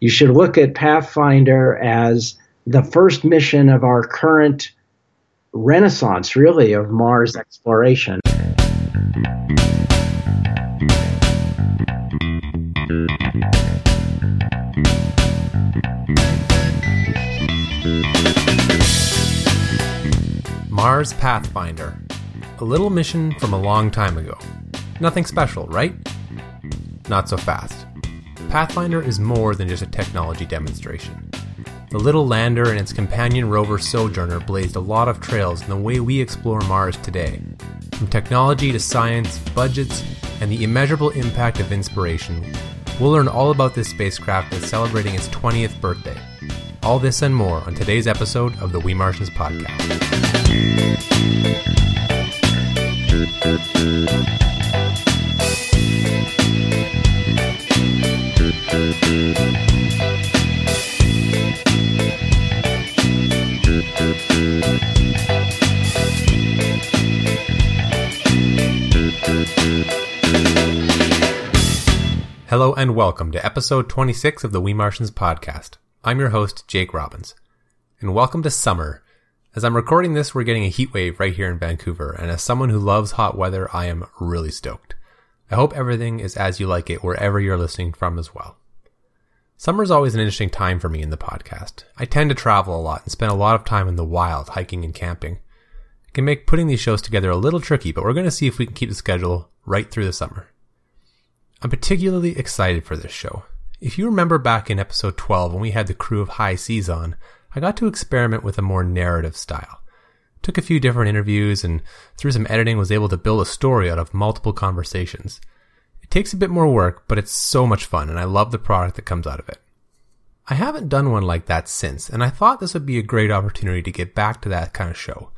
You should look at Pathfinder as the first mission of our current renaissance, really, of Mars exploration. Mars Pathfinder. A little mission from a long time ago. Nothing special, right? Not so fast. Pathfinder is more than just a technology demonstration. The little lander and its companion rover Sojourner blazed a lot of trails in the way we explore Mars today. From technology to science, budgets, and the immeasurable impact of inspiration, we'll learn all about this spacecraft that's celebrating its 20th birthday. All this and more on today's episode of the We Martians podcast. Hello and welcome to episode 26 of the We Martians podcast. I'm your host, Jake Robbins. And welcome to summer. As I'm recording this, we're getting a heat wave right here in Vancouver, and as someone who loves hot weather, I am really stoked. I hope everything is as you like it wherever you're listening from as well. Summer is always an interesting time for me in the podcast. I tend to travel a lot and spend a lot of time in the wild, hiking and camping. It can make putting these shows together a little tricky, but we're going to see if we can keep the schedule right through the summer. I'm particularly excited for this show. If you remember back in episode 12 when we had the crew of High Seas on, I got to experiment with a more narrative style. Took a few different interviews and through some editing was able to build a story out of multiple conversations. It takes a bit more work, but it's so much fun and I love the product that comes out of it. I haven't done one like that since, and I thought this would be a great opportunity to get back to that kind of show.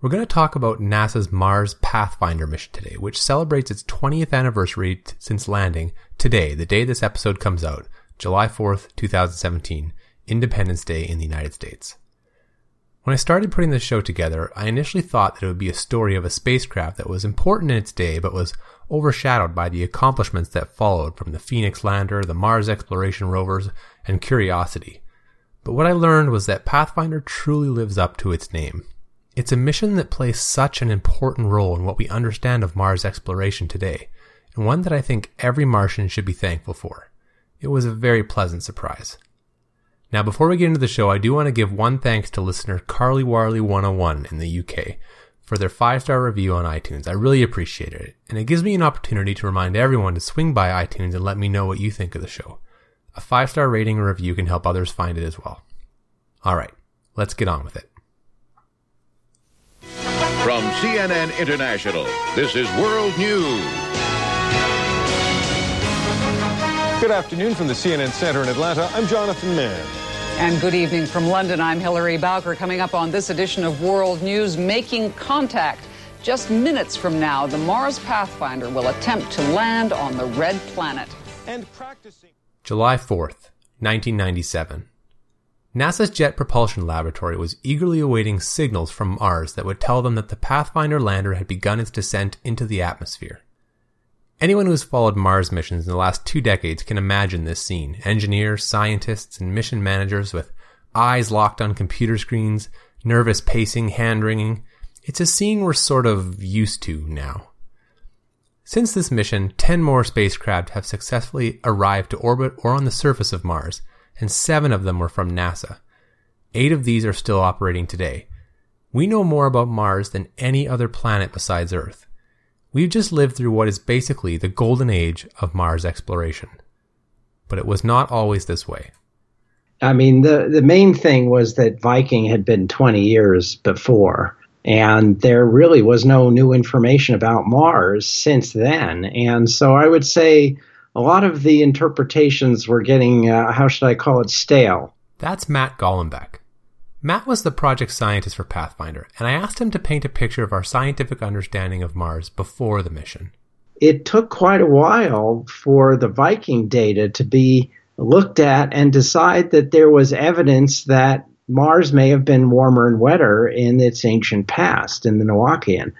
We're going to talk about NASA's Mars Pathfinder mission today, which celebrates its 20th anniversary t- since landing today, the day this episode comes out, July 4th, 2017, Independence Day in the United States. When I started putting this show together, I initially thought that it would be a story of a spacecraft that was important in its day but was overshadowed by the accomplishments that followed from the Phoenix lander, the Mars exploration rovers, and Curiosity. But what I learned was that Pathfinder truly lives up to its name. It's a mission that plays such an important role in what we understand of Mars exploration today, and one that I think every Martian should be thankful for. It was a very pleasant surprise. Now, before we get into the show, I do want to give one thanks to listener Carly Warley 101 in the UK for their five star review on iTunes. I really appreciate it, and it gives me an opportunity to remind everyone to swing by iTunes and let me know what you think of the show. A five star rating or review can help others find it as well. Alright, let's get on with it. From CNN International, this is World News. Afternoon from the CNN Center in Atlanta. I'm Jonathan Mann. And good evening from London. I'm Hilary Bowker. Coming up on this edition of World News, making contact. Just minutes from now, the Mars Pathfinder will attempt to land on the red planet. And practicing. July 4th, 1997. NASA's Jet Propulsion Laboratory was eagerly awaiting signals from Mars that would tell them that the Pathfinder lander had begun its descent into the atmosphere. Anyone who has followed Mars missions in the last two decades can imagine this scene. Engineers, scientists, and mission managers with eyes locked on computer screens, nervous pacing, hand wringing. It's a scene we're sort of used to now. Since this mission, 10 more spacecraft have successfully arrived to orbit or on the surface of Mars, and seven of them were from NASA. Eight of these are still operating today. We know more about Mars than any other planet besides Earth. We've just lived through what is basically the golden age of Mars exploration. But it was not always this way. I mean, the, the main thing was that Viking had been 20 years before, and there really was no new information about Mars since then. And so I would say a lot of the interpretations were getting, uh, how should I call it, stale. That's Matt Golombek. Matt was the project scientist for Pathfinder, and I asked him to paint a picture of our scientific understanding of Mars before the mission. It took quite a while for the Viking data to be looked at and decide that there was evidence that Mars may have been warmer and wetter in its ancient past, in the Noachian.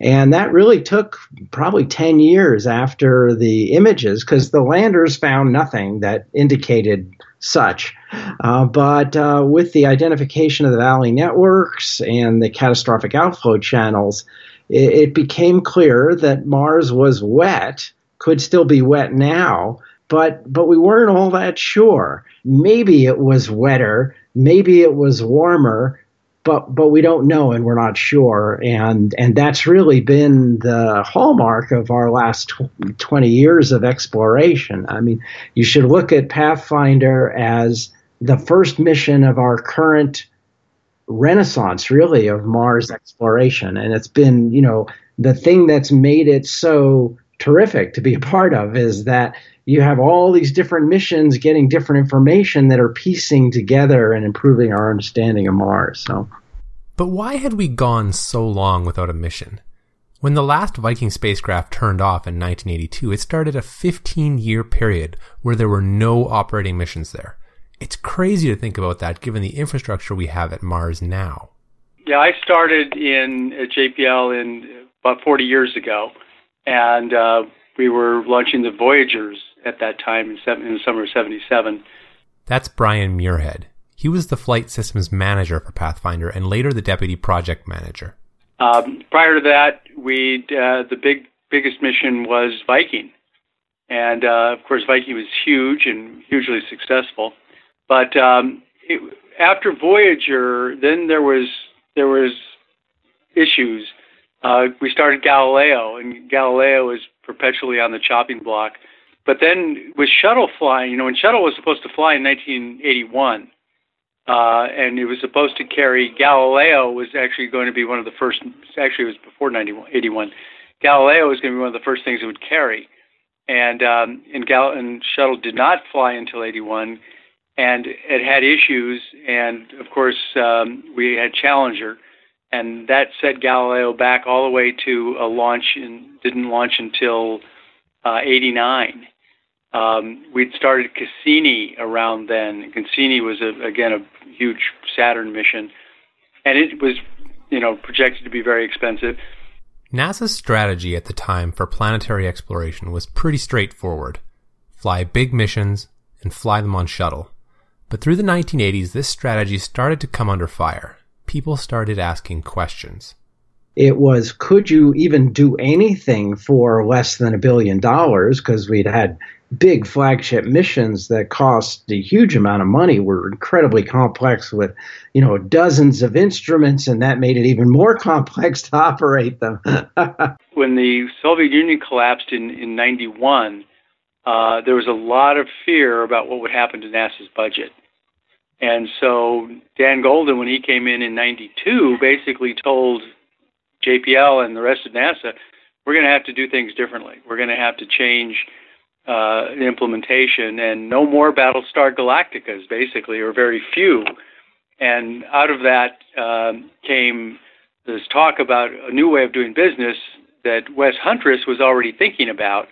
And that really took probably 10 years after the images because the landers found nothing that indicated such. Uh, but uh, with the identification of the valley networks and the catastrophic outflow channels, it, it became clear that Mars was wet, could still be wet now, but but we weren't all that sure. Maybe it was wetter, maybe it was warmer, but but we don't know and we're not sure. And and that's really been the hallmark of our last 20 years of exploration. I mean, you should look at Pathfinder as the first mission of our current renaissance really of Mars exploration and it's been, you know, the thing that's made it so terrific to be a part of is that you have all these different missions getting different information that are piecing together and improving our understanding of Mars. So, but why had we gone so long without a mission? When the last Viking spacecraft turned off in 1982, it started a 15 year period where there were no operating missions there. It's crazy to think about that given the infrastructure we have at Mars now. Yeah, I started in at JPL in about 40 years ago, and uh, we were launching the Voyagers at that time in, seven, in the summer of 77. That's Brian Muirhead. He was the flight systems manager for Pathfinder and later the deputy project manager. Um, prior to that, we uh, the big biggest mission was Viking, and uh, of course Viking was huge and hugely successful. But um, it, after Voyager, then there was there was issues. Uh, we started Galileo, and Galileo was perpetually on the chopping block. But then with shuttle flying, you know, when shuttle was supposed to fly in 1981, uh, and it was supposed to carry Galileo was actually going to be one of the first. Actually, it was before 91, 81. Galileo was going to be one of the first things it would carry, and um, and, Gal- and shuttle did not fly until 81, and it had issues. And of course, um, we had Challenger, and that set Galileo back all the way to a launch and didn't launch until uh, 89. Um, we'd started Cassini around then. Cassini was a, again a huge Saturn mission, and it was, you know, projected to be very expensive. NASA's strategy at the time for planetary exploration was pretty straightforward: fly big missions and fly them on shuttle. But through the 1980s, this strategy started to come under fire. People started asking questions. It was could you even do anything for less than a billion dollars? Because we'd had big flagship missions that cost a huge amount of money were incredibly complex with you know dozens of instruments and that made it even more complex to operate them. When the soviet union collapsed in, in 91 uh, there was a lot of fear about what would happen to nasa's budget and so dan Goldin, when he came in in 92 basically told JPL and the rest of NASA, we're going to have to do things differently. We're going to have to change uh, implementation and no more Battlestar Galacticas, basically, or very few. And out of that um, came this talk about a new way of doing business that Wes Huntress was already thinking about.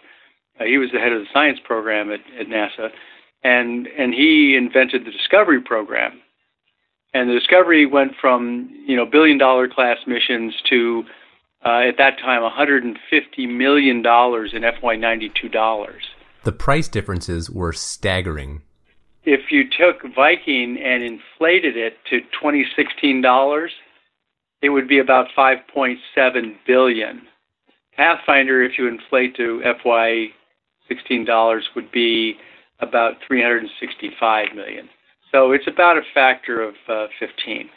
Uh, he was the head of the science program at, at NASA, and and he invented the Discovery program, and the Discovery went from you know billion dollar class missions to uh, at that time 150 million dollars in FY 92 dollars. The price differences were staggering. If you took Viking and inflated it to 2016 dollars, it would be about 5.7 billion. Pathfinder, if you inflate to FY 16 dollars, would be about 365 million. So it's about a factor of uh, 15.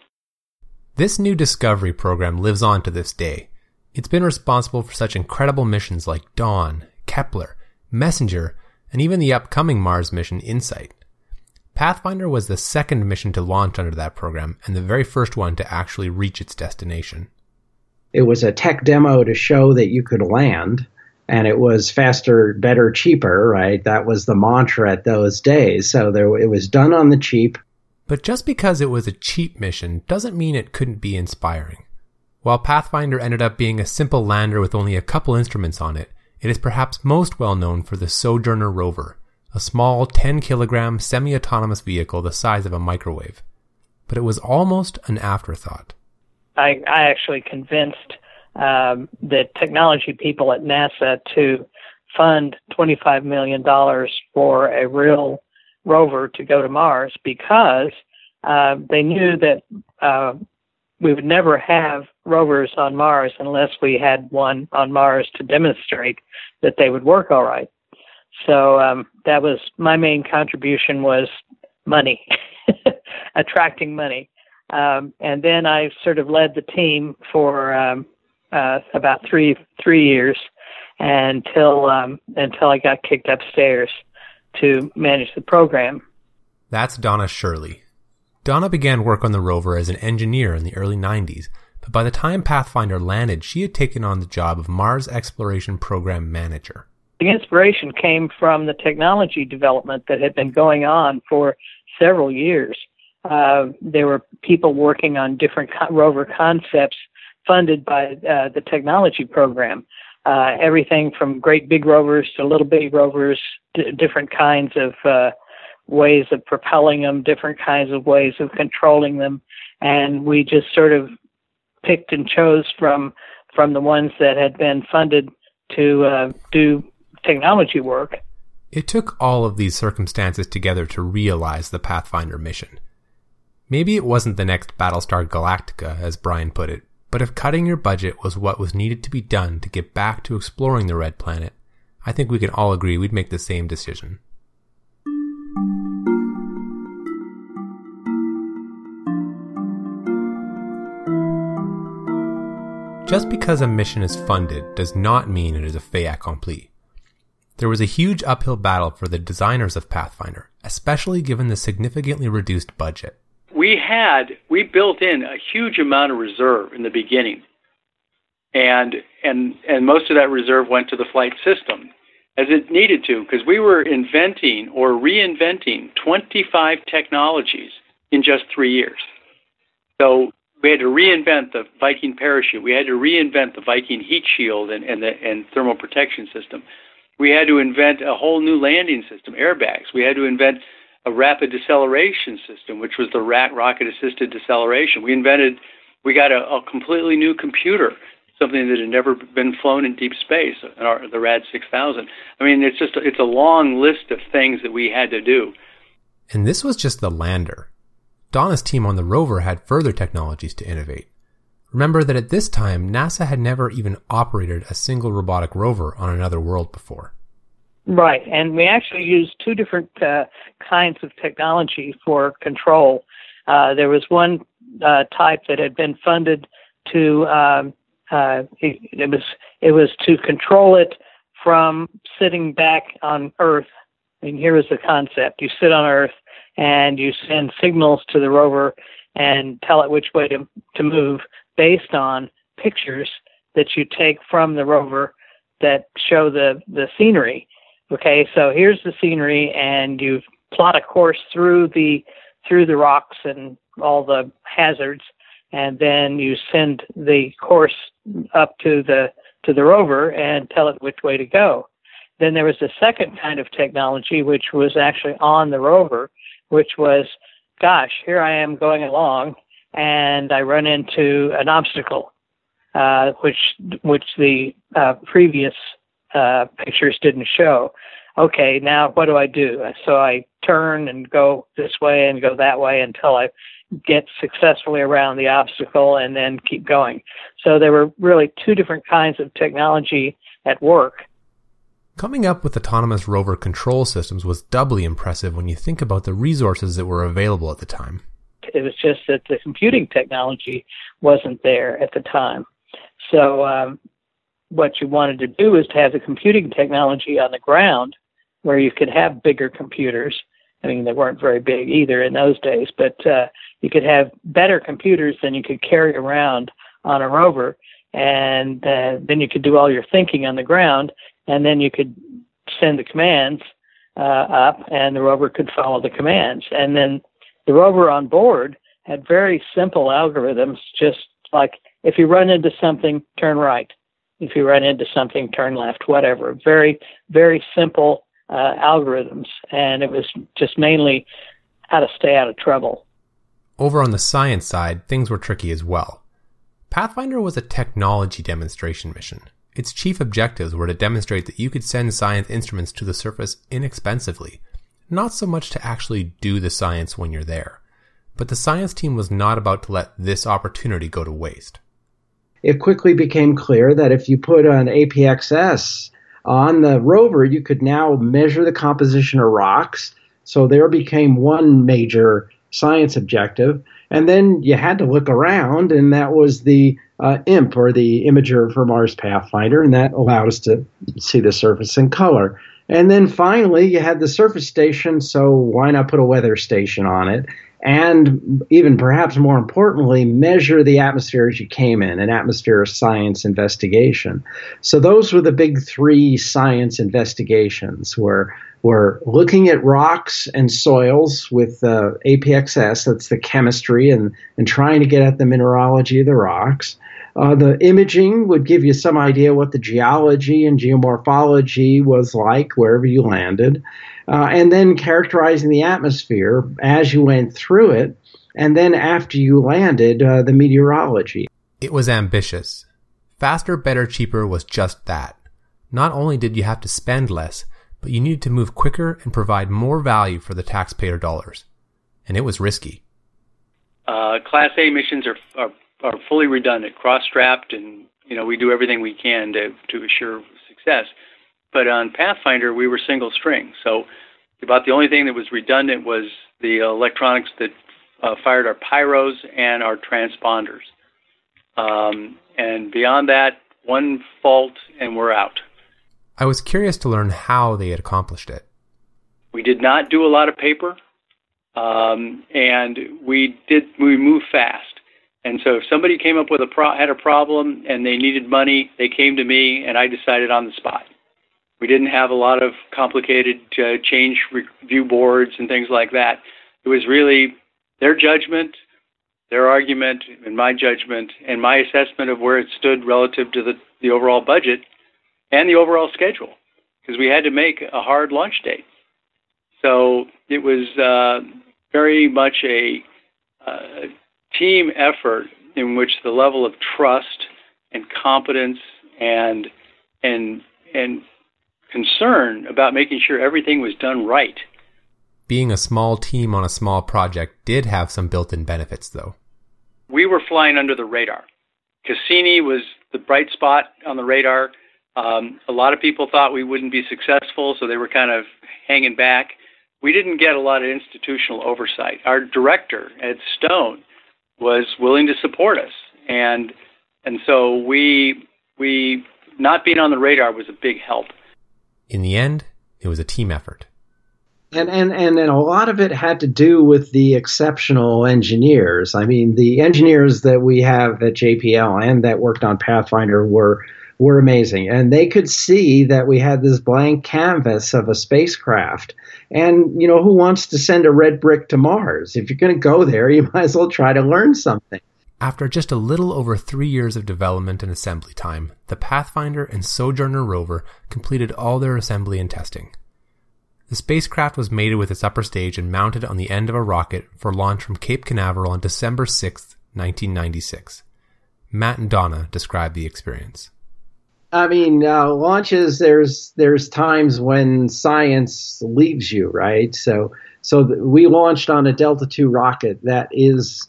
This new Discovery program lives on to this day. It's been responsible for such incredible missions like Dawn, Kepler, Messenger, and even the upcoming Mars mission InSight. Pathfinder was the second mission to launch under that program and the very first one to actually reach its destination. It was a tech demo to show that you could land and it was faster, better, cheaper, right? That was the mantra at those days. So there, it was done on the cheap. But just because it was a cheap mission doesn't mean it couldn't be inspiring. While Pathfinder ended up being a simple lander with only a couple instruments on it, it is perhaps most well known for the Sojourner rover, a small 10 kilogram semi autonomous vehicle the size of a microwave. But it was almost an afterthought. I, I actually convinced um, the technology people at NASA to fund $25 million for a real rover to go to Mars because uh, they knew that uh, we would never have rovers on Mars unless we had one on Mars to demonstrate that they would work all right. So um, that was my main contribution was money, attracting money, um, and then I sort of led the team for um, uh, about three three years until um, until I got kicked upstairs to manage the program. That's Donna Shirley. Donna began work on the rover as an engineer in the early 90s, but by the time Pathfinder landed, she had taken on the job of Mars Exploration Program Manager. The inspiration came from the technology development that had been going on for several years. Uh, there were people working on different co- rover concepts funded by uh, the technology program. Uh, everything from great big rovers to little bitty rovers, d- different kinds of uh, ways of propelling them, different kinds of ways of controlling them, and we just sort of picked and chose from from the ones that had been funded to uh, do technology work. It took all of these circumstances together to realize the Pathfinder mission. Maybe it wasn't the next Battlestar Galactica, as Brian put it, but if cutting your budget was what was needed to be done to get back to exploring the Red Planet, I think we can all agree we'd make the same decision. Just because a mission is funded does not mean it is a fait accompli. There was a huge uphill battle for the designers of Pathfinder, especially given the significantly reduced budget. Had we built in a huge amount of reserve in the beginning, and and and most of that reserve went to the flight system, as it needed to, because we were inventing or reinventing 25 technologies in just three years. So we had to reinvent the Viking parachute. We had to reinvent the Viking heat shield and, and the and thermal protection system. We had to invent a whole new landing system, airbags. We had to invent a rapid deceleration system, which was the RAD rocket assisted deceleration. We invented, we got a, a completely new computer, something that had never been flown in deep space, our, the RAD 6000. I mean, it's just it's a long list of things that we had to do. And this was just the lander. Donna's team on the rover had further technologies to innovate. Remember that at this time, NASA had never even operated a single robotic rover on another world before. Right, and we actually used two different uh, kinds of technology for control. Uh, there was one uh, type that had been funded to um, uh, it, it, was it was to control it from sitting back on Earth. Mean, here is the concept: you sit on Earth and you send signals to the rover and tell it which way to, to move based on pictures that you take from the rover that show the, the scenery. Okay, so here's the scenery, and you plot a course through the through the rocks and all the hazards, and then you send the course up to the to the rover and tell it which way to go. Then there was a second kind of technology which was actually on the rover, which was, gosh, here I am going along, and I run into an obstacle, uh, which which the uh, previous uh, pictures didn't show. Okay, now what do I do? So I turn and go this way and go that way until I get successfully around the obstacle and then keep going. So there were really two different kinds of technology at work Coming up with autonomous rover control systems was doubly impressive when you think about the resources that were available at the time. It was just that the computing technology wasn't there at the time. So, um, what you wanted to do is to have the computing technology on the ground where you could have bigger computers. I mean, they weren't very big either in those days, but uh, you could have better computers than you could carry around on a rover. And uh, then you could do all your thinking on the ground and then you could send the commands uh, up, and the rover could follow the commands. And then the rover on board had very simple algorithms, just like if you run into something, turn right. If you run into something, turn left, whatever. Very, very simple uh, algorithms. And it was just mainly how to stay out of trouble. Over on the science side, things were tricky as well. Pathfinder was a technology demonstration mission. Its chief objectives were to demonstrate that you could send science instruments to the surface inexpensively, not so much to actually do the science when you're there. But the science team was not about to let this opportunity go to waste. It quickly became clear that if you put an APXS on the rover, you could now measure the composition of rocks. So there became one major science objective. And then you had to look around, and that was the uh, IMP, or the Imager for Mars Pathfinder, and that allowed us to see the surface in color. And then finally, you had the surface station, so why not put a weather station on it? And even perhaps more importantly, measure the atmosphere as you came in, an atmosphere of science investigation. So those were the big three science investigations where we're looking at rocks and soils with uh, APXS, that's the chemistry, and, and trying to get at the mineralogy of the rocks. Uh, the imaging would give you some idea what the geology and geomorphology was like wherever you landed. Uh, and then characterizing the atmosphere as you went through it. And then after you landed, uh, the meteorology. It was ambitious. Faster, better, cheaper was just that. Not only did you have to spend less, but you needed to move quicker and provide more value for the taxpayer dollars. And it was risky. Uh, Class A missions are, are, are fully redundant, cross-strapped, and you know we do everything we can to to assure success. But on Pathfinder, we were single string, so about the only thing that was redundant was the electronics that uh, fired our pyros and our transponders. Um, and beyond that, one fault and we're out. I was curious to learn how they had accomplished it. We did not do a lot of paper, um, and we did we moved fast. And so if somebody came up with a pro- had a problem and they needed money, they came to me, and I decided on the spot. We didn't have a lot of complicated uh, change review boards and things like that. It was really their judgment, their argument, and my judgment, and my assessment of where it stood relative to the, the overall budget and the overall schedule because we had to make a hard launch date. So it was uh, very much a uh, team effort in which the level of trust and competence and and and concern about making sure everything was done right. Being a small team on a small project did have some built-in benefits, though. We were flying under the radar. Cassini was the bright spot on the radar. Um, a lot of people thought we wouldn't be successful, so they were kind of hanging back. We didn't get a lot of institutional oversight. Our director, Ed Stone, was willing to support us, and and so we we not being on the radar was a big help. In the end, it was a team effort. And, and and and a lot of it had to do with the exceptional engineers. I mean, the engineers that we have at JPL and that worked on Pathfinder were were amazing. And they could see that we had this blank canvas of a spacecraft. And, you know, who wants to send a red brick to Mars? If you're going to go there, you might as well try to learn something. After just a little over three years of development and assembly time, the Pathfinder and Sojourner rover completed all their assembly and testing. The spacecraft was mated with its upper stage and mounted on the end of a rocket for launch from Cape Canaveral on December 6, 1996. Matt and Donna described the experience. I mean, uh, launches. There's there's times when science leaves you, right? So so th- we launched on a Delta II rocket that is,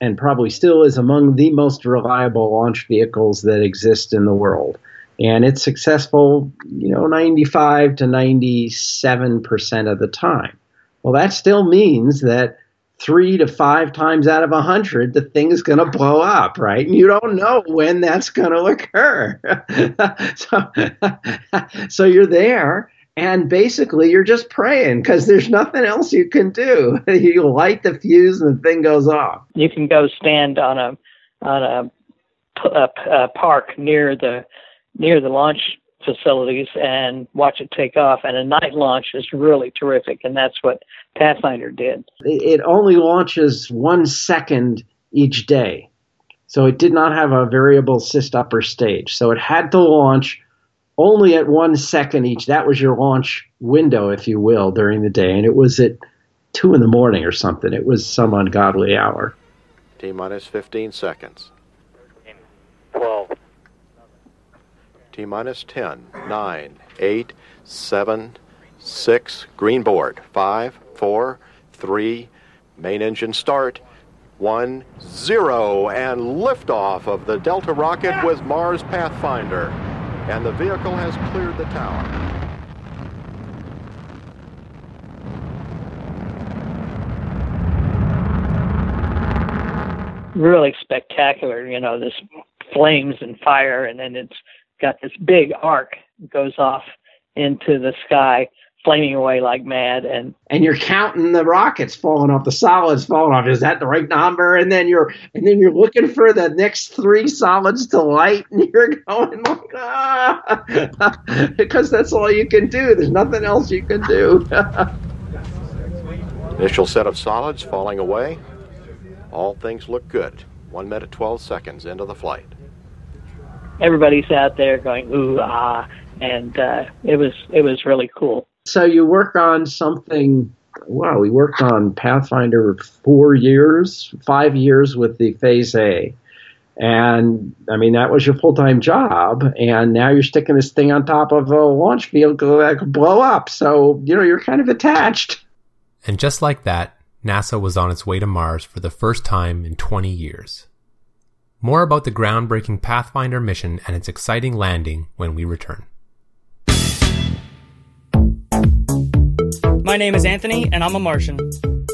and probably still is, among the most reliable launch vehicles that exist in the world, and it's successful, you know, 95 to 97 percent of the time. Well, that still means that three to five times out of a hundred, the thing is going to blow up, right? And you don't know when that's going to occur. so, so you're there, and basically you're just praying because there's nothing else you can do. you light the fuse, and the thing goes off. You can go stand on a on a, a, a park near the near the launch facilities and watch it take off. And a night launch is really terrific, and that's what Pathfinder did. It only launches one second each day. So it did not have a variable syst upper stage. So it had to launch only at one second each. That was your launch window, if you will, during the day. And it was at two in the morning or something. It was some ungodly hour. T minus 15 seconds. T minus 10, 9, 8, 7, 6, green board, 5, 4, 3, main engine start, 1, 0, and liftoff of the Delta rocket with Mars Pathfinder. And the vehicle has cleared the tower. Really spectacular, you know, this flames and fire, and then it's got this big arc goes off into the sky flaming away like mad and and you're counting the rockets falling off the solids falling off. Is that the right number? And then you're and then you're looking for the next three solids to light and you're going like ah because that's all you can do. There's nothing else you can do. Initial set of solids falling away. All things look good. 1 minute 12 seconds into the flight everybody's out there going ooh ah and uh, it was it was really cool so you work on something. Wow, we worked on Pathfinder four years, five years with the Phase A. And I mean, that was your full time job. And now you're sticking this thing on top of a launch vehicle that could blow up. So, you know, you're kind of attached. And just like that, NASA was on its way to Mars for the first time in 20 years. More about the groundbreaking Pathfinder mission and its exciting landing when we return. My name is Anthony, and I'm a Martian.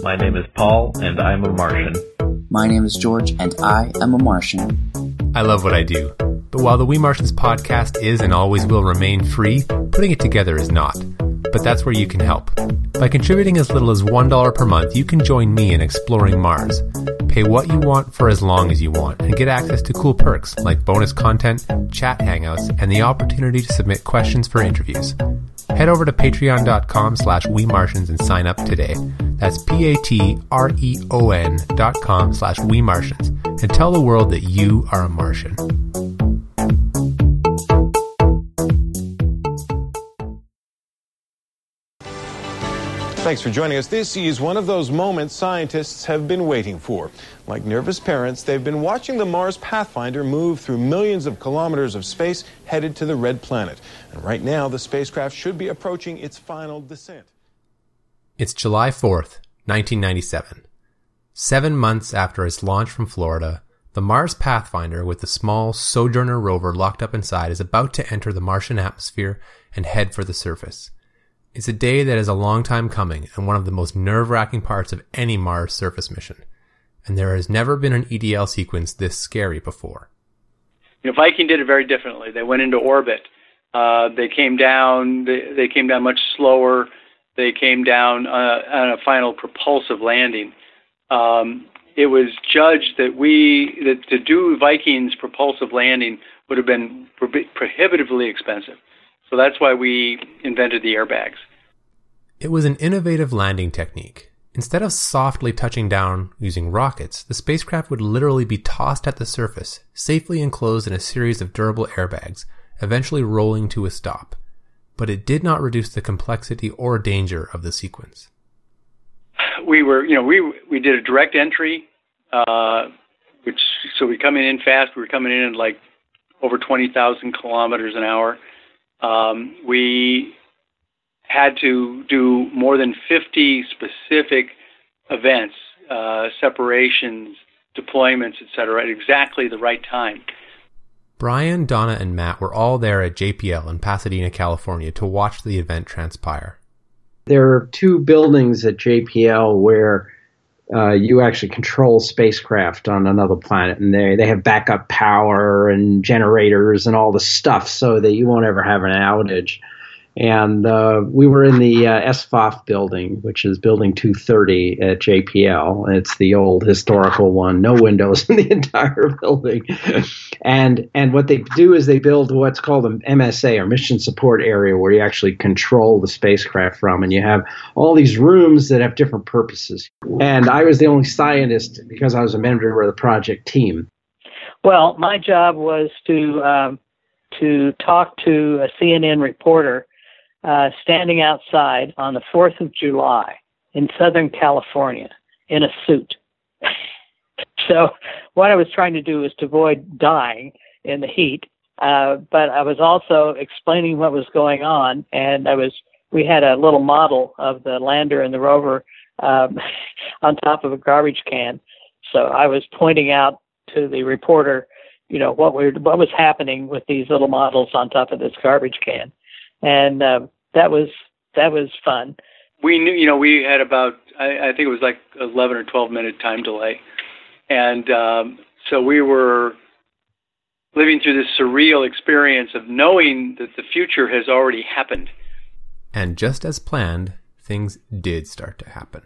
My name is Paul, and I'm a Martian. My name is George, and I am a Martian. I love what I do. But while the We Martians podcast is and always will remain free, putting it together is not. But that's where you can help. By contributing as little as $1 per month, you can join me in exploring Mars. Pay what you want for as long as you want and get access to cool perks like bonus content, chat hangouts, and the opportunity to submit questions for interviews. Head over to patreon.com slash wemartians and sign up today. That's P-A-T-R-E-O-N dot com slash wemartians and tell the world that you are a Martian. Thanks for joining us. This is one of those moments scientists have been waiting for. Like nervous parents, they've been watching the Mars Pathfinder move through millions of kilometers of space headed to the red planet. And right now, the spacecraft should be approaching its final descent. It's July 4th, 1997. Seven months after its launch from Florida, the Mars Pathfinder with the small Sojourner rover locked up inside is about to enter the Martian atmosphere and head for the surface. It's a day that is a long time coming and one of the most nerve wracking parts of any Mars surface mission. And there has never been an EDL sequence this scary before. You know, Viking did it very differently. They went into orbit. Uh, they came down. They, they came down much slower. They came down uh, on a final propulsive landing. Um, it was judged that we that to do Viking's propulsive landing would have been prohibitively expensive. So that's why we invented the airbags. It was an innovative landing technique. Instead of softly touching down using rockets, the spacecraft would literally be tossed at the surface, safely enclosed in a series of durable airbags, eventually rolling to a stop. But it did not reduce the complexity or danger of the sequence. We were, you know, we we did a direct entry, uh, which so we coming in fast. We were coming in at like over twenty thousand kilometers an hour um, we had to do more than 50 specific events, uh, separations, deployments, etc., at exactly the right time. Brian, Donna, and Matt were all there at JPL in Pasadena, California to watch the event transpire. There are two buildings at JPL where uh, you actually control spacecraft on another planet, and they they have backup power and generators and all the stuff so that you won't ever have an outage and uh, we were in the uh, SFOF building, which is Building 230 at JPL. It's the old historical one, no windows in the entire building. and and what they do is they build what's called an MSA or Mission Support Area, where you actually control the spacecraft from, and you have all these rooms that have different purposes. And I was the only scientist because I was a member of the project team. Well, my job was to um, to talk to a CNN reporter uh, standing outside on the 4th of July in Southern California in a suit. so, what I was trying to do was to avoid dying in the heat. Uh, but I was also explaining what was going on, and I was we had a little model of the lander and the rover um, on top of a garbage can. So I was pointing out to the reporter, you know, what we what was happening with these little models on top of this garbage can, and uh, that was that was fun. We knew, you know, we had about I, I think it was like 11 or 12 minute time delay, and um, so we were living through this surreal experience of knowing that the future has already happened. And just as planned, things did start to happen.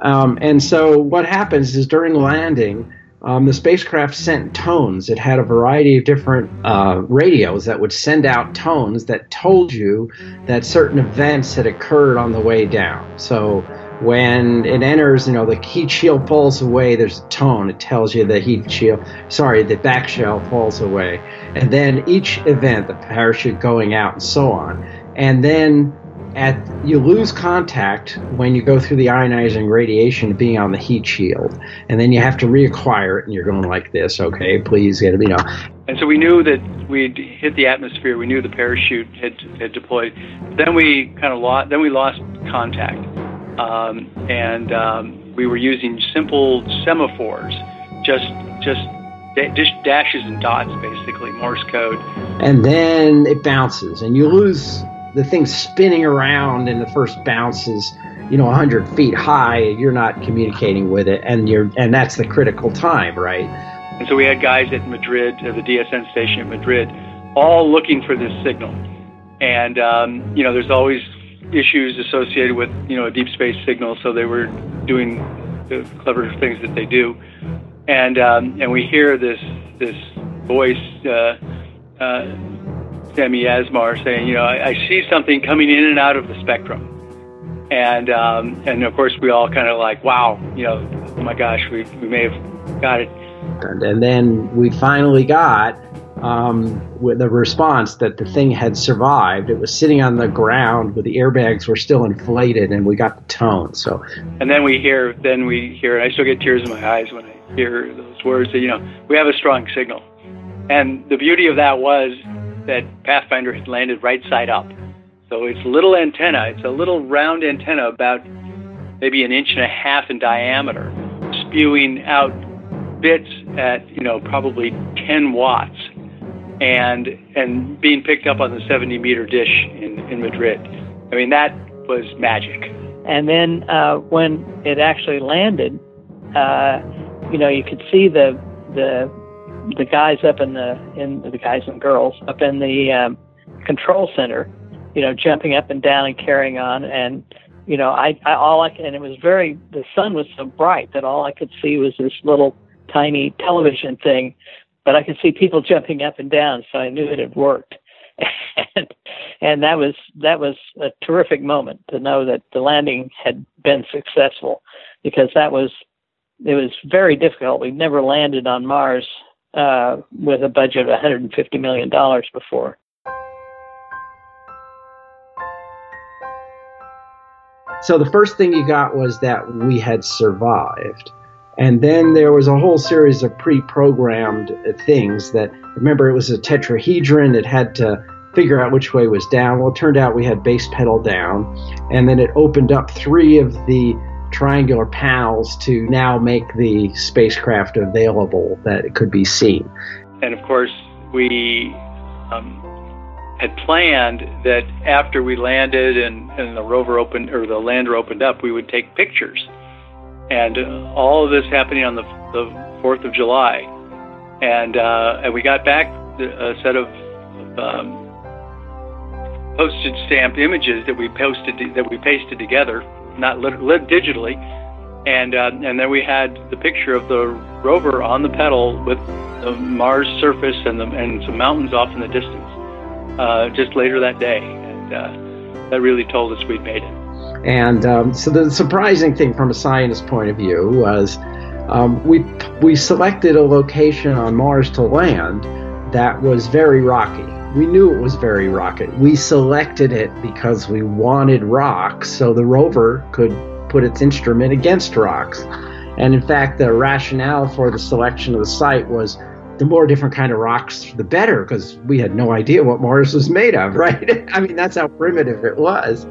Um, and so what happens is during landing, um, the spacecraft sent tones. It had a variety of different uh, radios that would send out tones that told you that certain events had occurred on the way down. So when it enters, you know, the heat shield falls away, there's a tone. It tells you the heat shield, sorry, the back shell falls away. And then each event, the parachute going out and so on. And then at you lose contact when you go through the ionizing radiation being on the heat shield, and then you have to reacquire it, and you're going like this. Okay, please get it, you know. And so we knew that we'd hit the atmosphere. We knew the parachute had had deployed. Then we kind of lost. Then we lost contact, um, and um, we were using simple semaphores, just just just dashes and dots, basically Morse code. And then it bounces, and you lose the thing's spinning around and the first bounce is you know 100 feet high you're not communicating with it and you're and that's the critical time right? And so we had guys at madrid at the dsn station in madrid all looking for this signal. And um, you know there's always issues associated with you know a deep space signal. So they were doing the clever things that they do. And um, and we hear this this voice uh, uh, Sami Asmar saying, you know, I, I, see something coming in and out of the spectrum. And um, and of course we all kind of like, wow, you know, oh my gosh, we, we may have got it. And, and then we finally got um, with the response that the thing had survived. It was sitting on the ground, but the airbags were still inflated, and we got the tone. So, and then we hear, then we hear, and I still get tears in my eyes when I hear those words. That you know, we have a strong signal, and the beauty of that was that Pathfinder had landed right side up. So it's a little antenna. It's a little round antenna about maybe an inch and a half in diameter, spewing out bits at you know probably 10 watts, and and being picked up on the 70 meter dish in in Madrid. I mean that was magic. And then uh, when it actually landed, uh, you know you could see the the the guys up in the in the guys and girls up in the um, control center, you know, jumping up and down and carrying on, and you know, I, I all I and it was very the sun was so bright that all I could see was this little tiny television thing, but I could see people jumping up and down, so I knew it had worked. and and that was that was a terrific moment to know that the landing had been successful because that was it was very difficult. We've never landed on Mars uh, with a budget of 150 million dollars before. So the first thing you got was that we had survived. And then there was a whole series of pre programmed things that, remember, it was a tetrahedron. It had to figure out which way was down. Well, it turned out we had base petal down. And then it opened up three of the triangular panels to now make the spacecraft available that it could be seen. And of course, we um, had planned that after we landed and, and, the rover opened or the lander opened up, we would take pictures. And uh, all of this happening on the, the 4th of July. And, uh, and we got back a set of um, postage stamp images that we posted that we pasted together not lit digitally. And uh, and then we had the picture of the rover on the petal with the Mars surface and the, and some mountains off in the distance. Uh, just later that day, and uh, that really told us we'd made it. And um, so the surprising thing from a scientist point of view was um, we we selected a location on Mars to land that was very rocky we knew it was very rocky. We selected it because we wanted rocks so the rover could put its instrument against rocks. And in fact, the rationale for the selection of the site was the more different kind of rocks, the better, because we had no idea what Mars was made of, right? I mean, that's how primitive it was.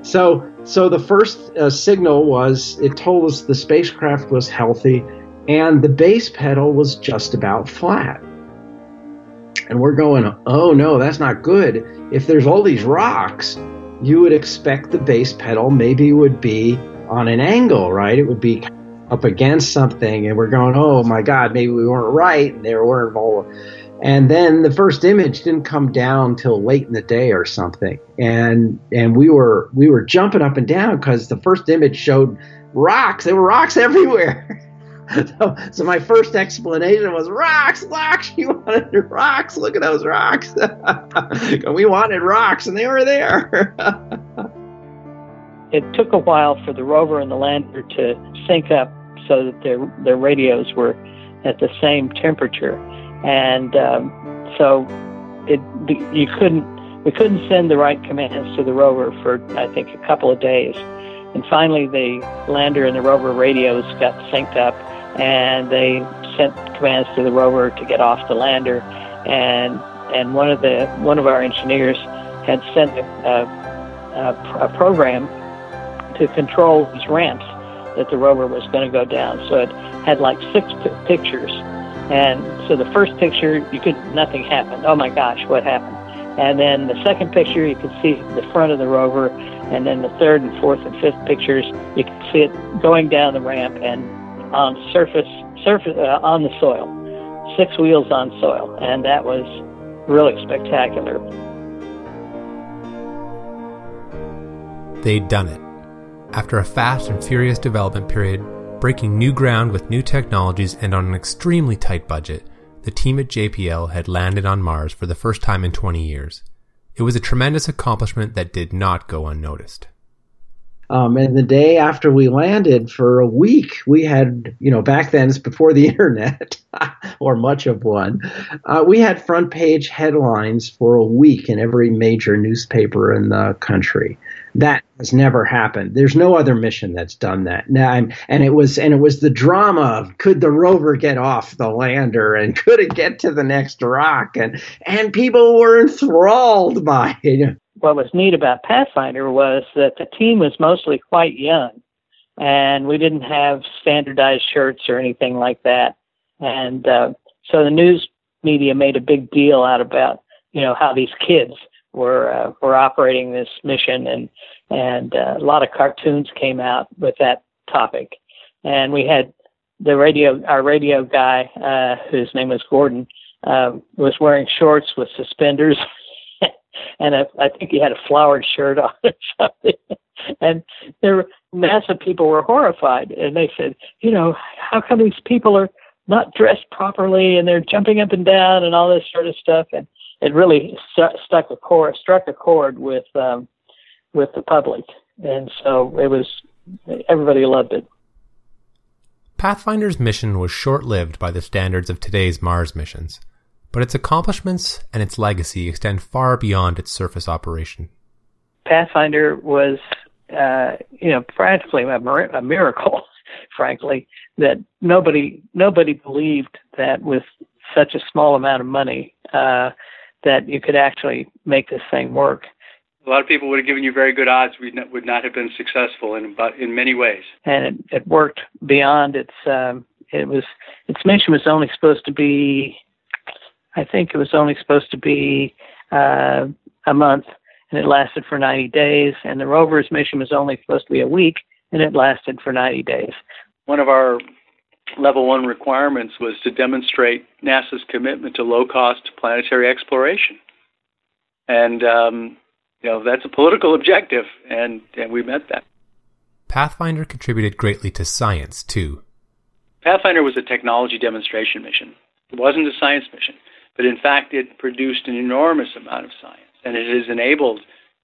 so, so the first uh, signal was it told us the spacecraft was healthy, and the base petal was just about flat. And we're going, oh no, that's not good. If there's all these rocks, you would expect the base petal maybe would be on an angle, right? It would be up against something and we're going, oh my God, maybe we weren't right. And they weren't all. And then the first image didn't come down till late in the day or something. And and we were we were jumping up and down because the first image showed rocks. There were rocks everywhere. so, my first explanation was rocks, rocks. You wanted rocks. Look at those rocks. we wanted rocks, and they were there. it took a while for the rover and the lander to sync up so that their their radios were at the same temperature, and um, so it you couldn't we couldn't send the right commands to the rover for I think a couple of days, and finally the lander and the rover radios got synced up, and they sent commands to the rover to get off the lander, and and one of the one of our engineers had sent a, a, a program to control these ramps that the rover was going to go down. So it had like six p- pictures. And so the first picture, you could, nothing happened. Oh my gosh, what happened? And then the second picture, you could see the front of the rover. And then the third and fourth and fifth pictures, you could see it going down the ramp and on surface, surface uh, on the soil, six wheels on soil. And that was really spectacular. They'd done it after a fast and furious development period, breaking new ground with new technologies and on an extremely tight budget, the team at JPL had landed on Mars for the first time in 20 years. It was a tremendous accomplishment that did not go unnoticed. Um, and the day after we landed, for a week, we had, you know, back then it's before the internet or much of one. Uh, we had front page headlines for a week in every major newspaper in the country. That has never happened. There's no other mission that's done that. Now, and it was and it was the drama of could the rover get off the lander and could it get to the next rock and and people were enthralled by it what was neat about Pathfinder was that the team was mostly quite young, and we didn't have standardized shirts or anything like that. And uh, so the news media made a big deal out about you know how these kids were uh, were operating this mission, and and uh, a lot of cartoons came out with that topic. And we had the radio, our radio guy, uh, whose name was Gordon, uh, was wearing shorts with suspenders and I think he had a flowered shirt on or something. and there were NASA people were horrified, and they said, you know, how come these people are not dressed properly and they're jumping up and down and all this sort of stuff? And it really st- stuck a chord, struck a chord with um, with the public, and so it was everybody loved it. Pathfinder's mission was short lived by the standards of today's Mars missions but its accomplishments and its legacy extend far beyond its surface operation. Pathfinder was, uh, you know, practically a, a miracle, frankly, that nobody nobody believed that with such a small amount of money uh, that you could actually make this thing work. A lot of people would have given you very good odds. We would not have been successful in but in many ways. And it, it worked beyond its. Um, it was its mission was only supposed to be I think it was only supposed to be uh, a month, and it lasted for 90 days. And the rover's mission was only supposed to be a week, and it lasted for 90 days. One of our level one requirements was to demonstrate NASA's commitment to low cost planetary exploration. And, um, you know, that's a political objective, and, and we met that. Pathfinder contributed greatly to science, too. Pathfinder was a technology demonstration mission. It wasn't a science mission but in fact, it produced an enormous amount of science, and it has enabled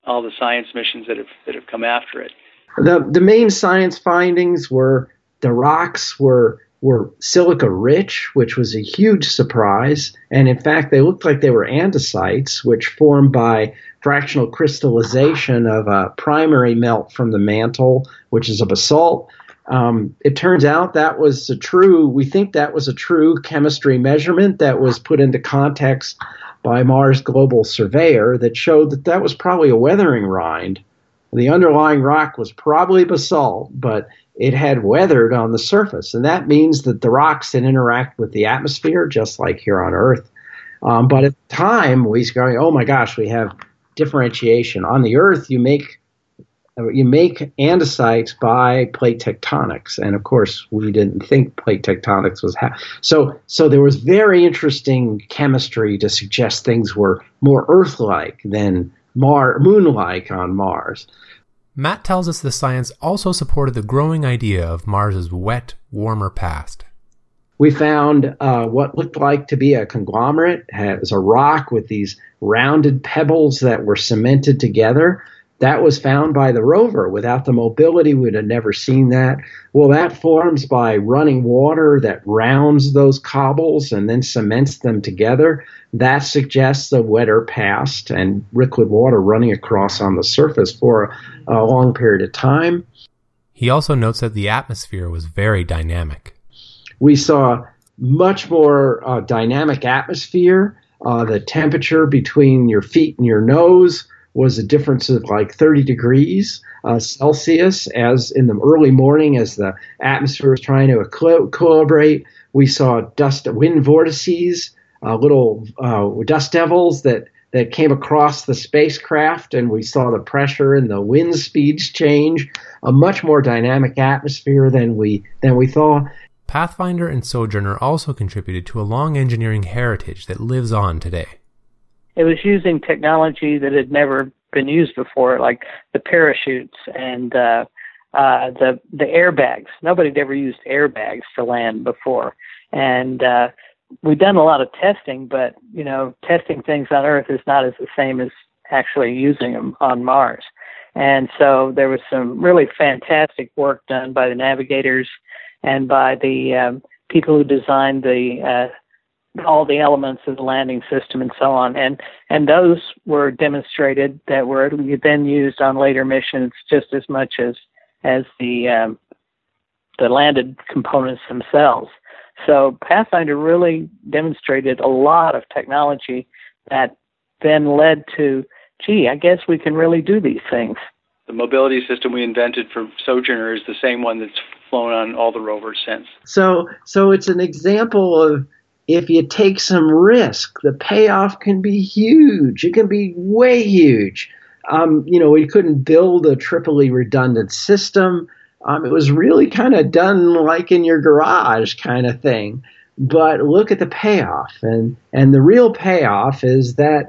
all the science missions that have that have come after it. The the main science findings were the rocks were were silica rich, which was a huge surprise, and in fact, they looked like they were andesites, which formed by fractional crystallization of a primary melt from the mantle, which is a basalt, Um, it turns out that was a true, we think that was a true chemistry measurement that was put into context by Mars Global Surveyor that showed that that was probably a weathering rind. The underlying rock was probably basalt, but it had weathered on the surface. And that means that the rocks that interact with the atmosphere, just like here on Earth. Um, but at the time, we was going, oh my gosh, we have differentiation. On the Earth, you make you make andesites by plate tectonics, and of course, we didn't think plate tectonics was ha- so. So there was very interesting chemistry to suggest things were more Earth-like than Mar- Moon-like on Mars. Matt tells us the science also supported the growing idea of Mars's wet, warmer past. We found uh, what looked like to be a conglomerate. It was a rock with these rounded pebbles that were cemented together. That was found by the rover. Without the mobility, we'd have never seen that. Well, that forms by running water that rounds those cobbles and then cements them together. That suggests a wetter past and liquid water running across on the surface for a, long period of time. He also notes that the atmosphere was very dynamic. We saw much more uh, dynamic atmosphere. Uh, the temperature between your feet and your nose was a difference of like 30 degrees uh, Celsius as in the early morning as the atmosphere was trying to equilibrate. We saw dust wind vortices, uh, little uh, dust devils that that came across the spacecraft, and we saw the pressure and the wind speeds change. A much more dynamic atmosphere than we than we thought. Pathfinder and Sojourner also contributed to a long engineering heritage that lives on today it was using technology that had never been used before, like the parachutes and uh, uh, the the airbags. Nobody had ever used airbags to land before, and uh, we've done a lot of testing. But you know, testing things on Earth is not as the same as actually using them on Mars. And so there was some really fantastic work done by the navigators and by the um, people who designed the uh, all the elements of the landing system and so on. And and those were demonstrated that were then used on later missions just as much as as the um, the landed components themselves. So Pathfinder really demonstrated a lot of technology that then led to, gee, I guess we can really do these things. The mobility system we invented for Sojourner is the same one that's flown on all the rovers since. So, so it's an example of if you take some risk, the payoff can be huge. It can be way huge. Um, you know, we couldn't build a triply redundant system. Um, it was really kind of done like in your garage kind of thing. But look at the payoff, and and the real payoff is that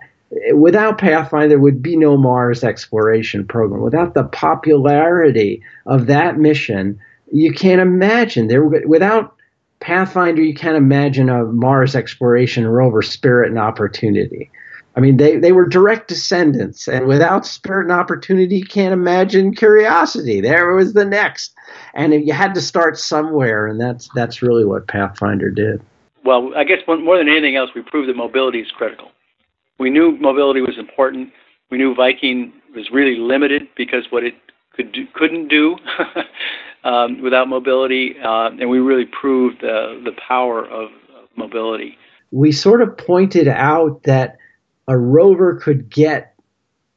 without Pathfinder, there would be no Mars exploration program. Without the popularity of that mission, you can't imagine there. Without Pathfinder, you can't imagine a Mars exploration rover Spirit and Opportunity. I mean, they, they were direct descendants, and without Spirit and Opportunity, you can't imagine Curiosity. There was the next, and you had to start somewhere, and that's that's really what Pathfinder did. Well, I guess more than anything else, we proved that mobility is critical. We knew mobility was important. We knew Viking was really limited because what it could do, couldn't do um, without mobility, uh, and we really proved the the power of, of mobility. We sort of pointed out that a rover could get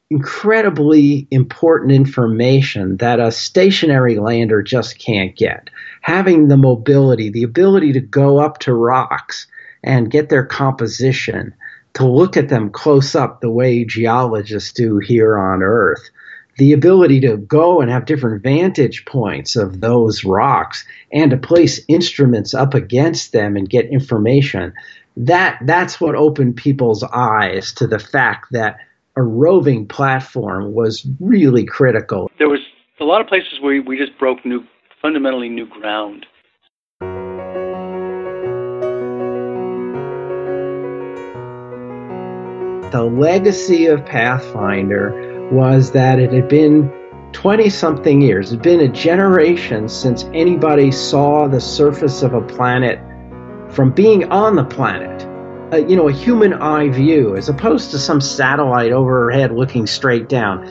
incredibly important information that a stationary lander just can't get. Having the mobility, the ability to go up to rocks and get their composition, to look at them close up the way geologists do here on Earth, the ability to go and have different vantage points of those rocks and to place instruments up against them and get information that that's what opened people's eyes to the fact that a roving platform was really critical. There was a lot of places where we just broke new fundamentally new ground. The legacy of pathfinder was that it had been 20 something years, it had been a generation since anybody saw the surface of a planet from being on the planet. a, you know a human eye view as opposed to some satellite overhead looking straight down.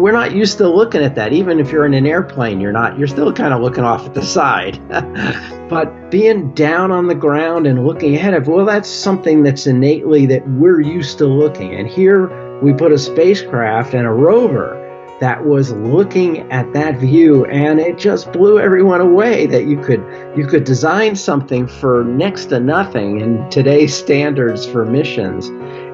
We're not used to looking at that. Even if you're in an airplane, you're not. You're still kind of looking off at the side. but being down on the ground and looking ahead of well, that's something that's innately that we're used to looking. And here we put a spacecraft and a rover that was looking at that view and it just blew everyone away that you could you could design something for next to nothing in today's standards for missions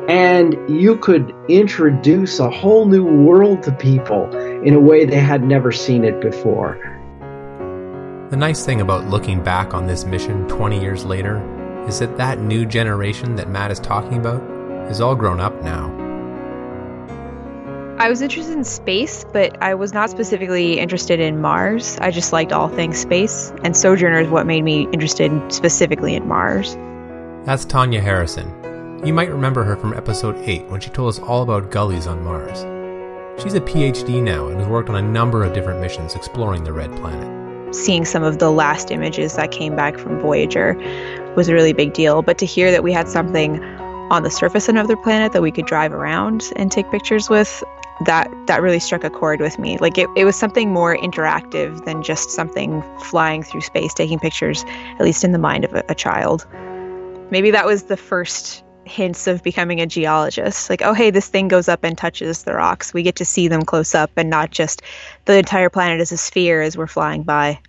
and you could introduce a whole new world to people in a way they had never seen it before. The nice thing about looking back on this mission 20 years later is that that new generation that Matt is talking about is all grown up now. I was interested in space, but I was not specifically interested in Mars. I just liked all things space, and Sojourner is what made me interested specifically in Mars. That's Tanya Harrison. You might remember her from episode 8 when she told us all about gullies on Mars. She's a PhD now and has worked on a number of different missions exploring the red planet. Seeing some of the last images that came back from Voyager was a really big deal, but to hear that we had something on the surface of another planet that we could drive around and take pictures with that that really struck a chord with me. Like it, it was something more interactive than just something flying through space, taking pictures, at least in the mind of a, a child. Maybe that was the first hints of becoming a geologist. Like, oh, hey, this thing goes up and touches the rocks. We get to see them close up and not just the entire planet as a sphere as we're flying by.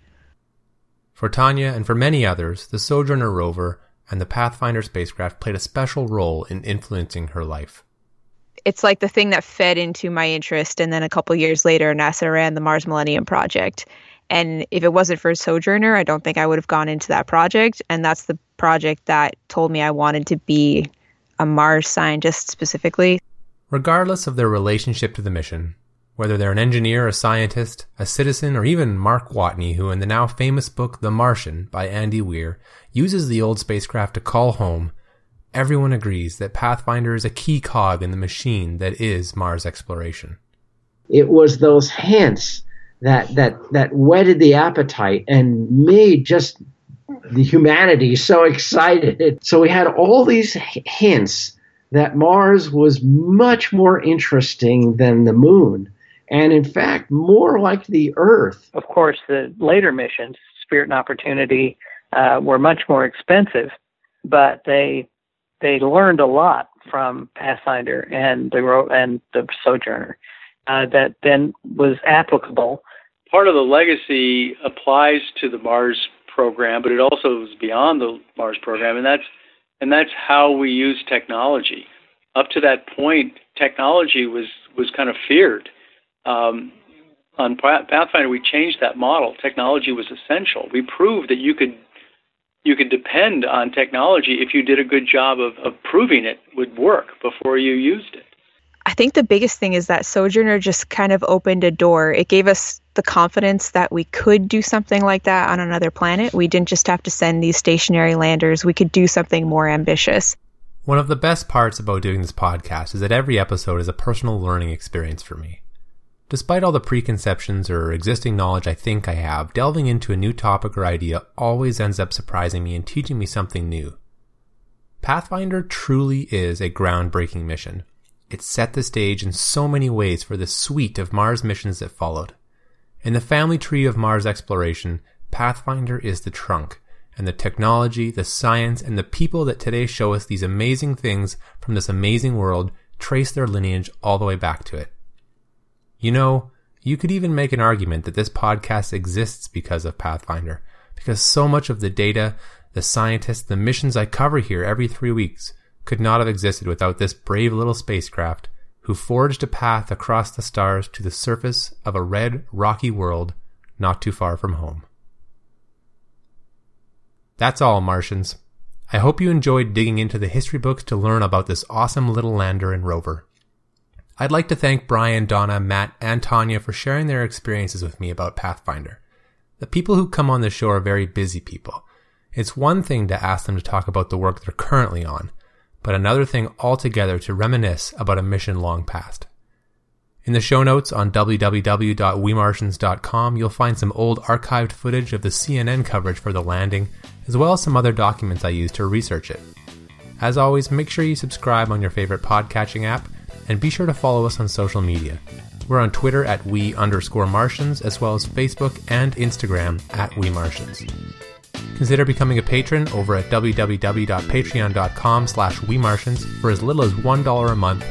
For Tanya and for many others, the Sojourner rover and the Pathfinder spacecraft played a special role in influencing her life it's like the thing that fed into my interest. And then a couple years later, NASA ran the Mars Millennium Project. And if it wasn't for Sojourner, I don't think I would have gone into that project. And that's the project that told me I wanted to be a Mars scientist specifically. Regardless of their relationship to the mission, whether they're an engineer, a scientist, a citizen, or even Mark Watney, who in the now famous book The Martian by Andy Weir uses the old spacecraft to call home, Everyone agrees that Pathfinder is a key cog in the machine that is Mars exploration. It was those hints that that that whetted the appetite and made just the humanity so excited. So we had all these hints that Mars was much more interesting than the moon, and in fact, more like the Earth. Of course, the later missions, Spirit and Opportunity, uh, were much more expensive, but they they learned a lot from Pathfinder and the and the Sojourner uh, that then was applicable. Part of the legacy applies to the Mars program, but it also is beyond the Mars program, and that's and that's how we use technology. Up to that point, technology was was kind of feared. Um, on Pathfinder, we changed that model. Technology was essential. We proved that you could you could depend on technology if you did a good job of, of proving it would work before you used it. I think the biggest thing is that Sojourner just kind of opened a door. It gave us the confidence that we could do something like that on another planet. We didn't just have to send these stationary landers, we could do something more ambitious. One of the best parts about doing this podcast is that every episode is a personal learning experience for me. Despite all the preconceptions or existing knowledge I think I have, delving into a new topic or idea always ends up surprising me and teaching me something new. Pathfinder truly is a groundbreaking mission. It set the stage in so many ways for the suite of Mars missions that followed. In the family tree of Mars exploration, Pathfinder is the trunk, and the technology, the science, and the people that today show us these amazing things from this amazing world trace their lineage all the way back to it. You know, you could even make an argument that this podcast exists because of Pathfinder, because so much of the data, the scientists, the missions I cover here every three weeks could not have existed without this brave little spacecraft who forged a path across the stars to the surface of a red, rocky world not too far from home. That's all, Martians. I hope you enjoyed digging into the history books to learn about this awesome little lander and rover. I'd like to thank Brian, Donna, Matt, and Tanya for sharing their experiences with me about Pathfinder. The people who come on the show are very busy people. It's one thing to ask them to talk about the work they're currently on, but another thing altogether to reminisce about a mission long past. In the show notes on www.wemartians.com, you'll find some old archived footage of the CNN coverage for the landing, as well as some other documents I used to research it. As always, make sure you subscribe on your favorite podcatching app and be sure to follow us on social media. We're on Twitter at we underscore Martians, as well as Facebook and Instagram at we Martians. Consider becoming a patron over at www.patreon.com slash we Martians for as little as $1 a month,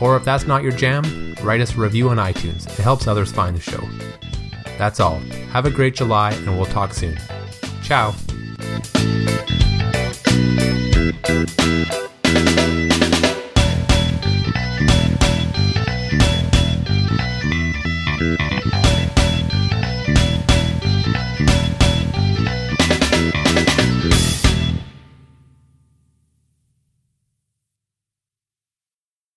or if that's not your jam, write us a review on iTunes. It helps others find the show. That's all. Have a great July, and we'll talk soon. Ciao.